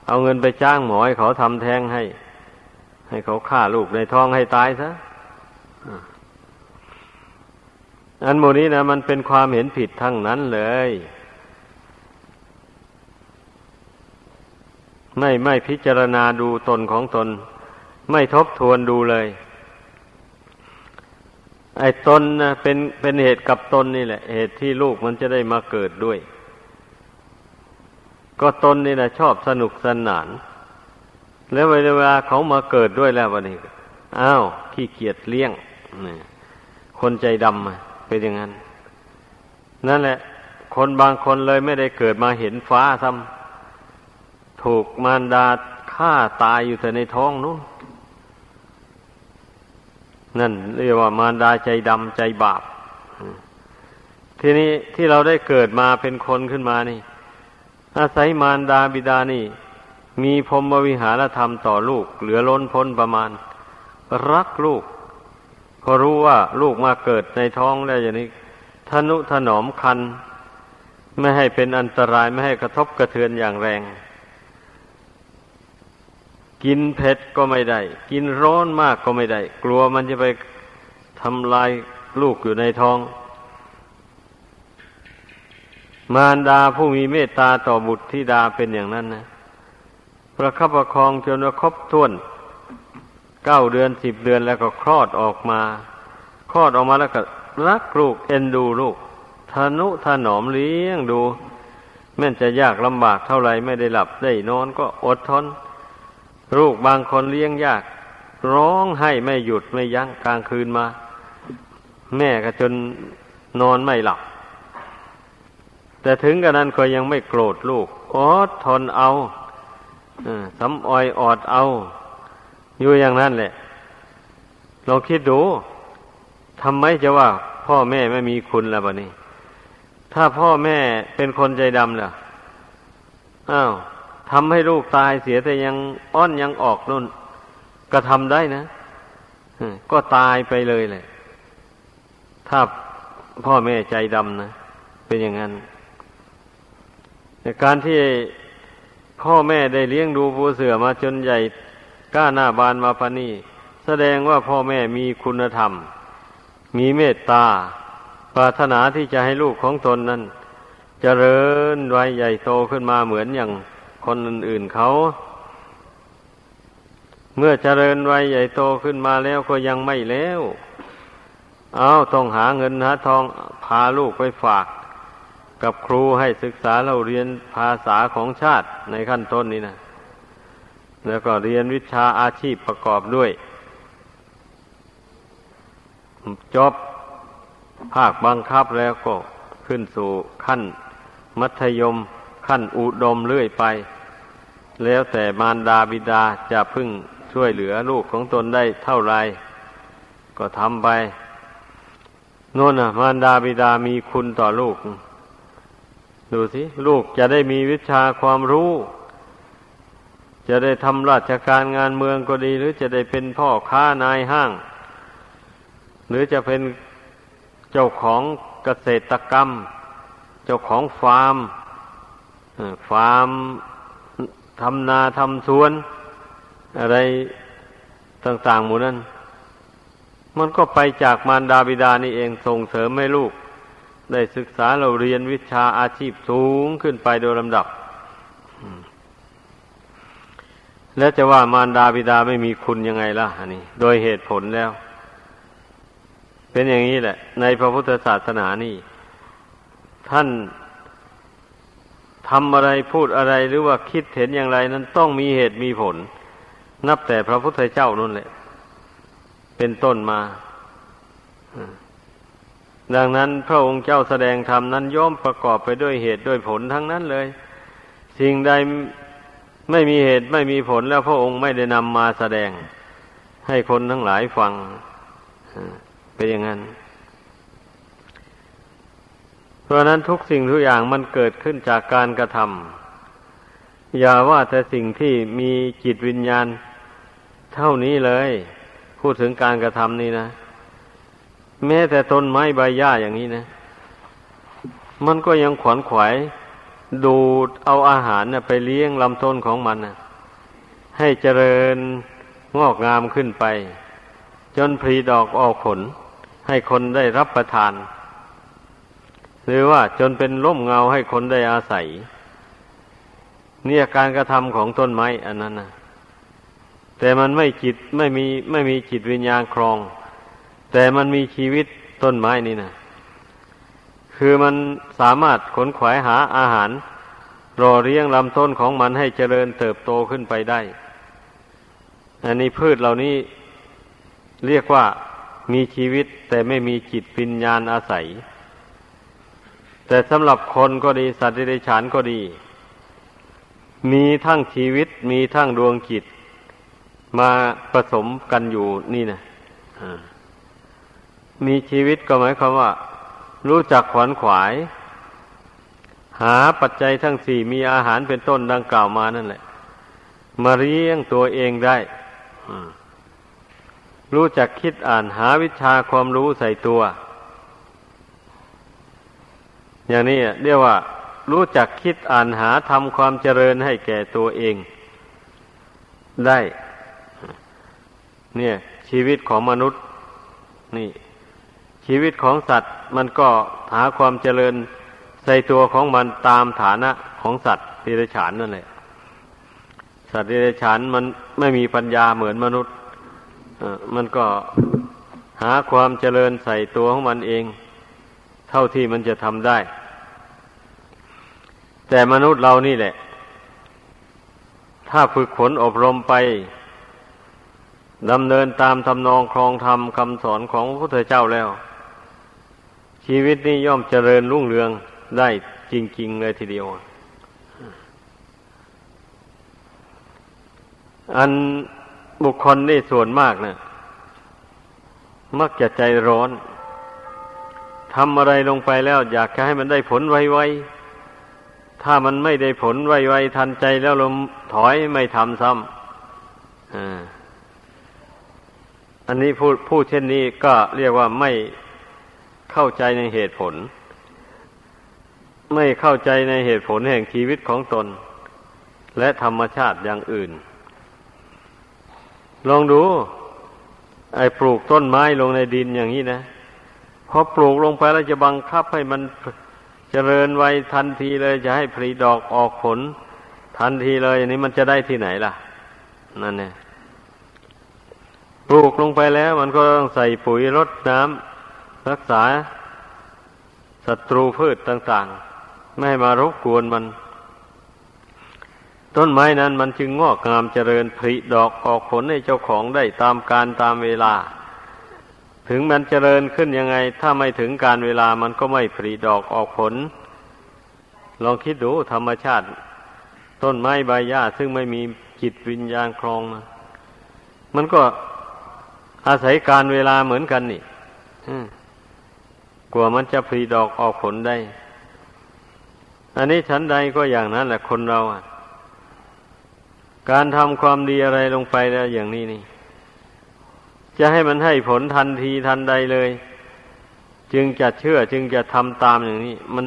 เอาเงินไปจ้างหมอให้เขาทำแท้งให้ ให้เขาฆ่าลูกในท้องให้ตายซะอันโมนี้นะมันเป็นความเห็นผิดทั้งนั้นเลย ไม่ไม่พิจารณาดูตนของตน ไม่ทบทวนดูเลย ไอ้ตนนะเป็นเป็นเหตุกับตนนี่แหละ เหตุที่ลูกมันจะได้มาเกิดด้วย ก็ตนนี่แหละชอบสนุกสนาน แล้วเวลาเขามาเกิดด้วยแล้ววันนี้อ้าวขี้เกียจเลี้ยงนี่คนใจดำเป็นอย่างนั้น นั่นแหละ คนบางคนเลยไม่ได้เกิดมาเห็นฟ้าซ้ำถูกมารดาฆ่าตายอยู่แต่ในท้องนู้นนั่นเรียกว่ามารดาใจดำใจบาป ทีนี้ที่เราได้เกิดมาเป็นคนขึ้นมานี่ อาศัยมารดาบิดานี่ มีพรมวิหารธรรมต่อลูก เหลือล้นพ้นประมาณ รักลูก ก็รู้ว่าลูกมาเกิดในท้องแล้วอย่างนี้ทนุถนอมคัน ไม่ให้เป็นอันตรายไม่ให้กระทบกระเทือนอย่างแรง กินเผ็ดก็ไม่ได้ กินร้อนมากก็ไม่ได้ กลัวมันจะไปทำลายลูกอยู่ในท้อง มารดาผู้มีเมตตาต่อบุตรธิดาเป็นอย่างนั้นนะประคับประคองจนว่าครบถ้วนเก้าเดือนสิบเดือนแล้วก็คลอดออกมา คลอดออกมาแล้วก็รักลูกเอ็นดูลูกทนุถนอมเลี้ยงดู แม้จะยากลำบากเท่าไรไม่ได้หลับได้นอนก็อดทนลูกบางคนเลี้ยงยาก ร้องให้ไม่หยุดไม่ยั้งกลางคืนมา แม่ก็จนนอนไม่หลับ แต่ถึงกระนั้นก็ยังไม่โกรธลูกอดทนเอาสำออยออดเอา อยู่อย่างนั้นแหละลองคิดดูทำไมจะว่า พ่อแม่ไม่มีคุณแล้วบะนี้ ถ้าพ่อแม่เป็นคนใจดำล่ะอ้าวทำให้ลูกตายเสียแต่ยังอ้อนยังออกนู่นก็ทำได้นะก็ตายไปเลยแหละ ถ้าพ่อแม่ใจดำนะ เป็นอย่างนั้น ในการที่พ่อแม่ได้เลี้ยงดูผู้เสือมาจนใหญ่ก้าหน้าบานมาพานี่แสดงว่าพ่อแม่มีคุณธรรม มีเมตตา ปรารถนาที่จะให้ลูกของตนนั้นจเจริญไว้ใหญ่โตขึ้นมาเหมือนอย่างคนอื่นๆเขา เมื่อเจริญวัยใหญ่โตขึ้นมาแล้วก็ยังไม่แล้ว เอาต้องหาเงินหาทองพาลูกไปฝาก กับครูให้ศึกษาเราเรียนภาษาของชาติในขั้นต้นนี้นะแล้วก็เรียนวิชาอาชีพประกอบด้วย จบภาคบังคับแล้วก็ขึ้นสู่ขั้น มัธยมขั้นอุดมเรื่อยไป แล้วแต่มารดาบิดาจะพึ่งช่วยเหลือลูกของตนได้เท่าไร ก็ทำไปโน่นน่ะมารดาบิดามีคุณต่อลูก ดูสิลูกจะได้มีวิชาความรู้ จะได้ทำราชการงานเมืองก็ดี หรือจะได้เป็นพ่อค้านายห้าง หรือจะเป็นเจ้าของเกษตรกรรม เจ้าของฟาร์มฟาร์มทำนาทำสวน อะไรต่างๆหมู่นั้น มันก็ไปจากมารดาบิดานี่เองส่งเสริมให้ลูก ได้ศึกษาเราเรียนวิชาอาชีพสูงขึ้นไปโดยลำดับ แล้วจะว่ามารดาบิดาไม่มีคุณยังไงล่ะอันนี้ โดยเหตุผลแล้ว เป็นอย่างนี้แหละ ในพระพุทธศาสนานี่ ท่านทำอะไรพูดอะไรหรือว่าคิดเห็นอย่างไร นั้นต้องมีเหตุมีผล นับแต่พระพุทธเจ้านั่นแหละ เป็นต้นมา ดังนั้นพระองค์เจ้าแสดงธรรมนั้นย่อมประกอบไปด้วยเหตุด้วยผลทั้งนั้นเลย สิ่งใดไม่มีเหตุไม่มีผลแล้วพระองค์ไม่ได้นำมาแสดง ให้คนทั้งหลายฟังเป็นอย่างนั้น เพราะนั้นทุกสิ่งทุกอย่างมันเกิดขึ้นจากการกระทำอย่าว่าแต่สิ่งที่มีจิตวิญญาณ เท่านี้เลย พูดถึงการกระทำนี่นะ แม้แต่ต้นไม้ใบหญ้าอย่างนี้นะ มันก็ยังขวนขวาย ดูดเอาอาหารนะไปเลี้ยงลำต้นของมันนะให้เจริญงอกงามขึ้นไป จนพรีดอกออกผล ให้คนได้รับประทาน หรือว่าจนเป็นร่มเงาให้คนได้อาศัย เนี่ยการกระทำของต้นไม้อันนั้นนะแต่มันไม่จิตไม่มีไม่มีจิตวิญญาณครอง แต่มันมีชีวิตต้นไม้นี่นะคือมันสามารถขนขวายหาอาหารรอเลี้ยงลำต้นของมันให้เจริญเติบโตขึ้นไปได้ อันนี้พืชเหล่านี้เรียกว่ามีชีวิตแต่ไม่มีจิตวิญญาณอาศัย แต่สำหรับคนก็ดีสัตว์ด้ฉานก็ดี มีทั้งชีวิตมีทั้งดวงจิต มาผสมกันอยู่นี่นะ มีชีวิตก็หมายความว่า รู้จักขวนขวาย หาปัจจัยทั้งสี่มีอาหารเป็นต้นดังกล่าวมานั่นแหละ มาเลี้ยงตัวเองได้รู้จักคิดอ่านหาวิชาความรู้ใส่ตัว อย่างนี้เรียกว่า รู้จักคิดอ่านหาทำความเจริญให้แก่ตัวเอง ได้ เนี่ย ชีวิตของมนุษย์ นี่ ชีวิตของสัตว์มันก็หาความเจริญใส่ตัวของมันตามฐานะของสัตว์ดิเรกชันนั่นแหละ สัตว์ดิเรกชันมันไม่มีปัญญาเหมือนมนุษย์มันก็หาความเจริญใส่ตัวของมันเอง เท่าที่มันจะทำได้ แต่มนุษย์เรานี่แหละ ถ้าฝึกฝนอบรมไปดำเนินตามทำนองครองธรรมคำสอนของพระพุทธเจ้าแล้ว ชีวิตนี้ย่อมเจริญรุ่งเรืองได้จริง ๆ เลยทีเดียว อันบุคคลนี่ส่วนมากนะมักจะใจร้อนทำอะไรลงไปแล้ว อยากจะให้มันได้ผลไวๆ ถ้ามันไม่ได้ผลไวๆทันใจแล้วลมถอยไม่ทำซ้ำอันนี้พูดพูดเช่นนี้ก็เรียกว่าไม่ เข้าใจในเหตุผล ไม่เข้าใจในเหตุผลแห่งชีวิตของตน และธรรมชาติอย่างอื่น ลองดู ไอ้ปลูกต้นไม้ลงในดินอย่างนี้นะพอปลูกลงไปแล้วจะบังคับให้มันเจริญไวทันทีเลยจะให้ผลิดอกออกผล ทันทีเลยอันนี้มันจะได้ที่ไหนล่ะ นั่นเนี่ยปลูกลงไปแล้ว มันก็ต้องใส่ปุ๋ยรดน้ำ รักษาศัตรูพืชต่าง ๆ ไม่ให้มารบกวนมัน ต้นไม้นั้นมันจึงงอกงามเจริญผลิดอกออกผลให้เจ้าของได้ตามการตามเวลา ถึงมันเจริญขึ้นยังไง ถ้าไม่ถึงการเวลามันก็ไม่ผลิดอกออกผล ลองคิดดูธรรมชาติ ต้นไม้ใบหญ้าซึ่งไม่มีจิตวิญญาณครองนะมันก็อาศัยการเวลาเหมือนกันนี่ กลัวมันจะผลิดอกออกผลได้ อันนี้ชั้นใดก็อย่างนั้นแหละคนเราอะ การทำความดีอะไรลงไปแล้วอย่างนี้นี่ จะให้มันให้ผลทันทีทันใดเลย จึงจะเชื่อจึงจะทำตามอย่างนี้ มัน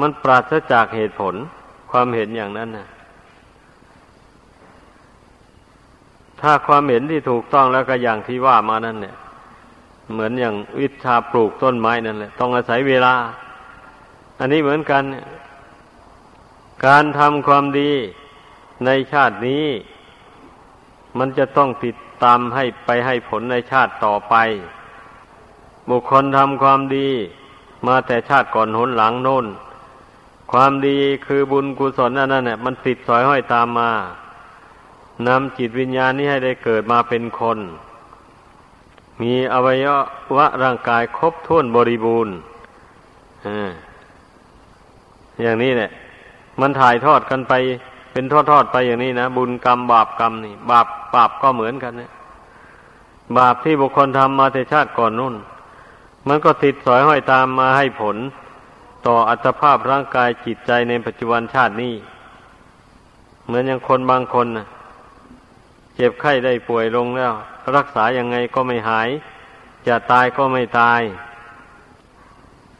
มันปราศจากเหตุผลความเห็นอย่างนั้นนะถ้าความเห็นที่ถูกต้องแล้วก็อย่างที่ว่ามานั่นเนี่ย เหมือนอย่างวิชาปลูกต้นไม้นั่นแหละ ต้องอาศัยเวลา อันนี้เหมือนกัน การทำความดีในชาตินี้ มันจะต้องติดตามให้ไปให้ผลในชาติต่อไป บุคคลทำความดี มาแต่ชาติก่อนหนหลังโน้น ความดีคือบุญกุศลนั่นเนี่ยมันติดสอยห้อยตามมานำจิตวิญญาณนี้ให้ได้เกิดมาเป็นคน มีอวัยวะร่างกายครบถ้วนบริบูรณ์อย่างนี้แหละมันถ่ายทอดกันไป เป็นทอดทอดไปอย่างนี้นะบุญกรรมบาปกรรมนี่ บาปบาปก็เหมือนกันเนี่ยบาปที่บุคคลทำมาแต่ชาติก่อนนู่น มันก็ติดสอยห้อยตามมาให้ผล ต่ออัตภาพร่างกายจิตใจในปัจจุบันชาตินี้ เหมือนอย่างคนบางคนนะเจ็บไข้ได้ป่วยลงแล้ว รักษายังไงก็ไม่หาย จะตายก็ไม่ตาย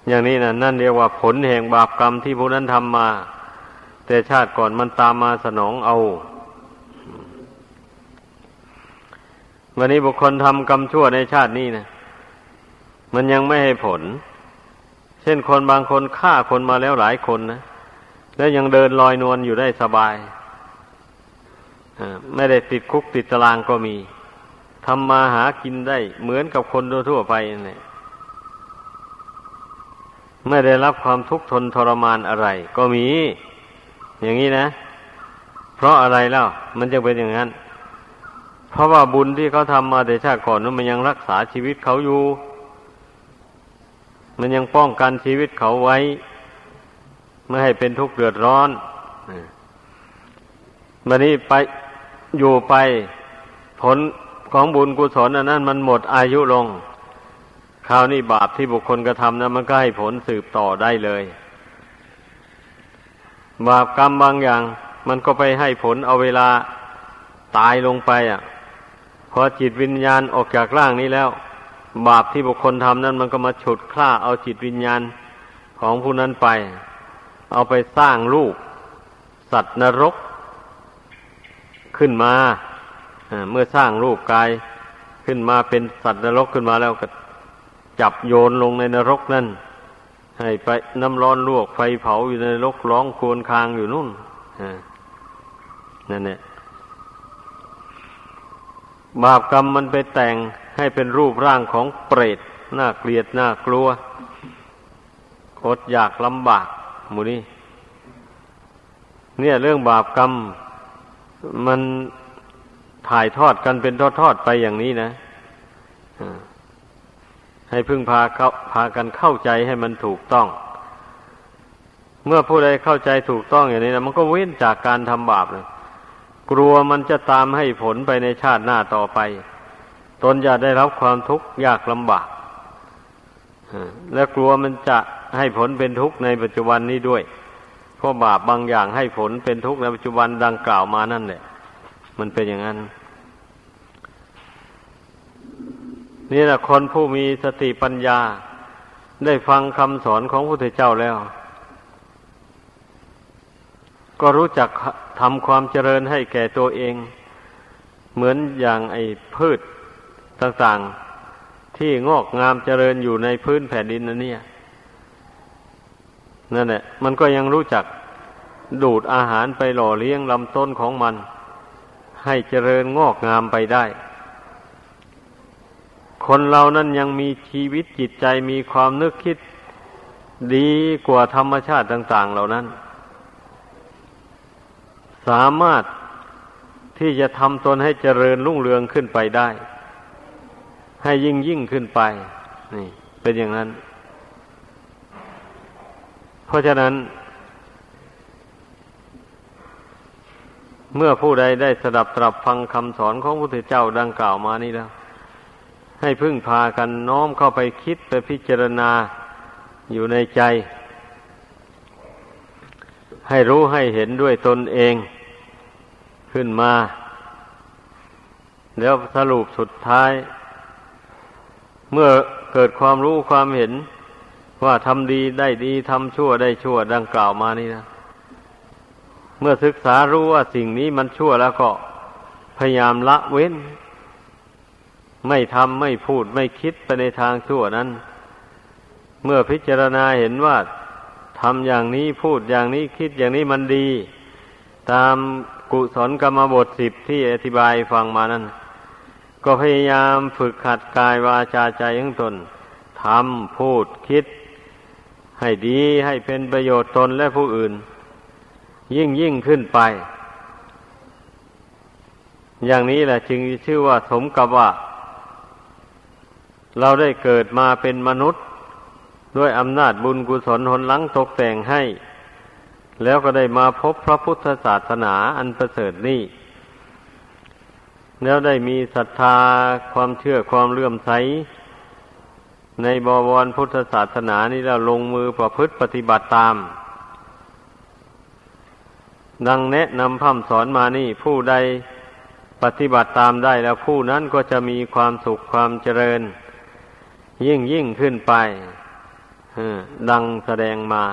อย่างนี้นะนั่นเรียกว่าผลแห่งบาปกรรมที่ผู้นั้นทำมา แต่ชาติก่อนมันตามมาสนองเอา วันนี้บุคคลทำกรรมชั่วในชาตินี้นะมันยังไม่ให้ผล เช่นคนบางคนฆ่าคนมาแล้วหลายคนนะแล้วยังเดินลอยนวลอยู่ได้สบายไม่ได้ติดคุกติดตารางก็มี ทำมาหากินได้ เหมือนกับคนทั่วไปนี่ไม่ได้รับความทุกข์ทนทรมานอะไร ก็มี อย่างนี้นะ เพราะอะไรเล่ามันจะเป็นอย่างนั้น เพราะว่าบุญที่เขาทำมาแต่ชาติก่อนนั้นมันยังรักษาชีวิตเขาอยู่ มันยังป้องกันชีวิตเขาไว้ ไม่ให้เป็นทุกข์เดือดร้อนวันนี้ไปอยู่ไปผล ของบุญกุศลอันนั้นมันหมดอายุลง คราวนี้บาปที่บุคคลกระทำนั้นมันก็ให้ผลสืบต่อได้เลย บาปกรรมบางอย่าง มันก็ไปให้ผลเอาเวลาตายลงไปอะพอจิตวิญญาณออกจากร่างนี้แล้ว บาปที่บุคคลทำนั้นมันก็มาฉุดคล้าเอาจิตวิญญาณของผู้นั้นไป เอาไปสร้างรูปสัตว์นรกขึ้นมา เมื่อสร้างรูปกายขึ้นมาเป็นสัตว์นรกขึ้นมาแล้วก็จับโยนลงในนรกนั่น ให้ไปน้ำร้อนลวกไฟเผาอยู่ในนรกร้องโควนคางอยู่นู่นนั่นเนี่ยบาปกรรมมันไปแต่งให้เป็นรูปร่างของเปรตน่าเกลียดน่ากลัวอดอยากลำบากหมูนี่เนี่ยเรื่องบาปกรรม มัน ถ่ายทอดกันเป็นทอดๆไปอย่างนี้นะให้พึ่งพาเขาพากันเข้าใจให้มันถูกต้อง เมื่อผู้ใดเข้าใจถูกต้องอย่างนี้นะมันก็เว้นจากการทำบาปเลยกลัวมันจะตามให้ผลไปในชาติหน้าต่อไป ตนจะได้รับความทุกข์ยากลำบากและกลัวมันจะให้ผลเป็นทุกข์ในปัจจุบันนี้ด้วย เพราะบาปบางอย่างให้ผลเป็นทุกข์ในปัจจุบันดังกล่าวมานั่นแหละ มันเป็นอย่างนั้น นี่แหละคนผู้มีสติปัญญา ได้ฟังคำสอนของพระพุทธเจ้าแล้ว ก็รู้จักทำความเจริญให้แก่ตัวเอง เหมือนอย่างไอ้พืชต่างๆ ที่งอกงามเจริญอยู่ในพื้นแผ่นดินนั่นเนี่ยนั่นแหละมันก็ยังรู้จักดูดอาหารไปหล่อเลี้ยงลำต้นของมัน ให้เจริญงอกงามไปได้ คนเรานั้นยังมีชีวิตจิตใจมีความนึกคิดดีกว่าธรรมชาติต่าง ๆ เหล่านั้น สามารถที่จะทำตนให้เจริญรุ่งเรืองขึ้นไปได้ ให้ยิ่งยิ่งขึ้นไป นี่ เป็นอย่างนั้น เพราะฉะนั้น เมื่อผู้ใดได้สดับตรับฟังคำสอนของพระพุทธเจ้าดังกล่าวมานี้แล้ว ให้พึ่งพากันน้อมเข้าไปคิดไปพิจารณาอยู่ในใจ ให้รู้ให้เห็นด้วยตนเองขึ้นมา แล้วสรุปสุดท้าย เมื่อเกิดความรู้ความเห็น ว่าทำดีได้ดีทำชั่วได้ชั่วดังกล่าวมานี่นะ เมื่อศึกษารู้ว่าสิ่งนี้มันชั่วแล้วก็พยายามละเว้น ไม่ทำไม่พูดไม่คิดไปในทางชั่วนั้น เมื่อพิจารณาเห็นว่าทำอย่างนี้พูดอย่างนี้คิดอย่างนี้มันดี ตามกุศลกรรมบทสิบที่อธิบายฟังมานั้น ก็พยายามฝึกขัดกายวาจาใจของตนทำพูดคิด ให้ดีให้เป็นประโยชน์ตนและผู้อื่น ยิ่งยิ่งขึ้นไป อย่างนี้แหละจึงชื่อว่าสมกับว่า เราได้เกิดมาเป็นมนุษย์ ด้วยอำนาจบุญกุศลหนหลังตกแต่งให้ แล้วก็ได้มาพบพระพุทธศาสนาอันประเสริฐนี้ แล้วได้มีศรัทธาความเชื่อความเลื่อมใส ในบวรพุทธศาสนานี้แล้วลงมือประพฤติปฏิบัติตาม ดังแนะนำพัมสอนมานี่ผู้ใดปฏิบัติตามได้แล้วผู้นั้นก็จะมีความสุขความเจริญ ยิ่งยิ่งขึ้นไปดังแสดงมา